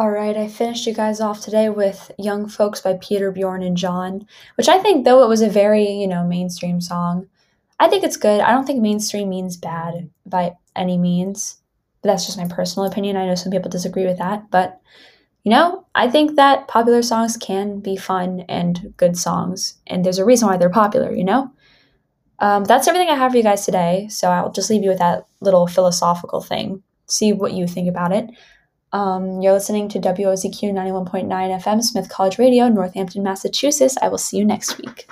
All right, I finished you guys off today with Young Folks by Peter, Bjorn, and John, which I think, though it was a very, you know, mainstream song, I think it's good. I don't think mainstream means bad by any means, but that's just my personal opinion. I know some people disagree with that, but, you know, I think that popular songs can be fun and good songs, and there's a reason why they're popular, you know? Um, that's everything I have for you guys today, so I'll just leave you with that little philosophical thing. See what you think about it. Um, you're listening to WOZQ 91.9 FM, Smith College Radio, Northampton, Massachusetts. I will see you next week.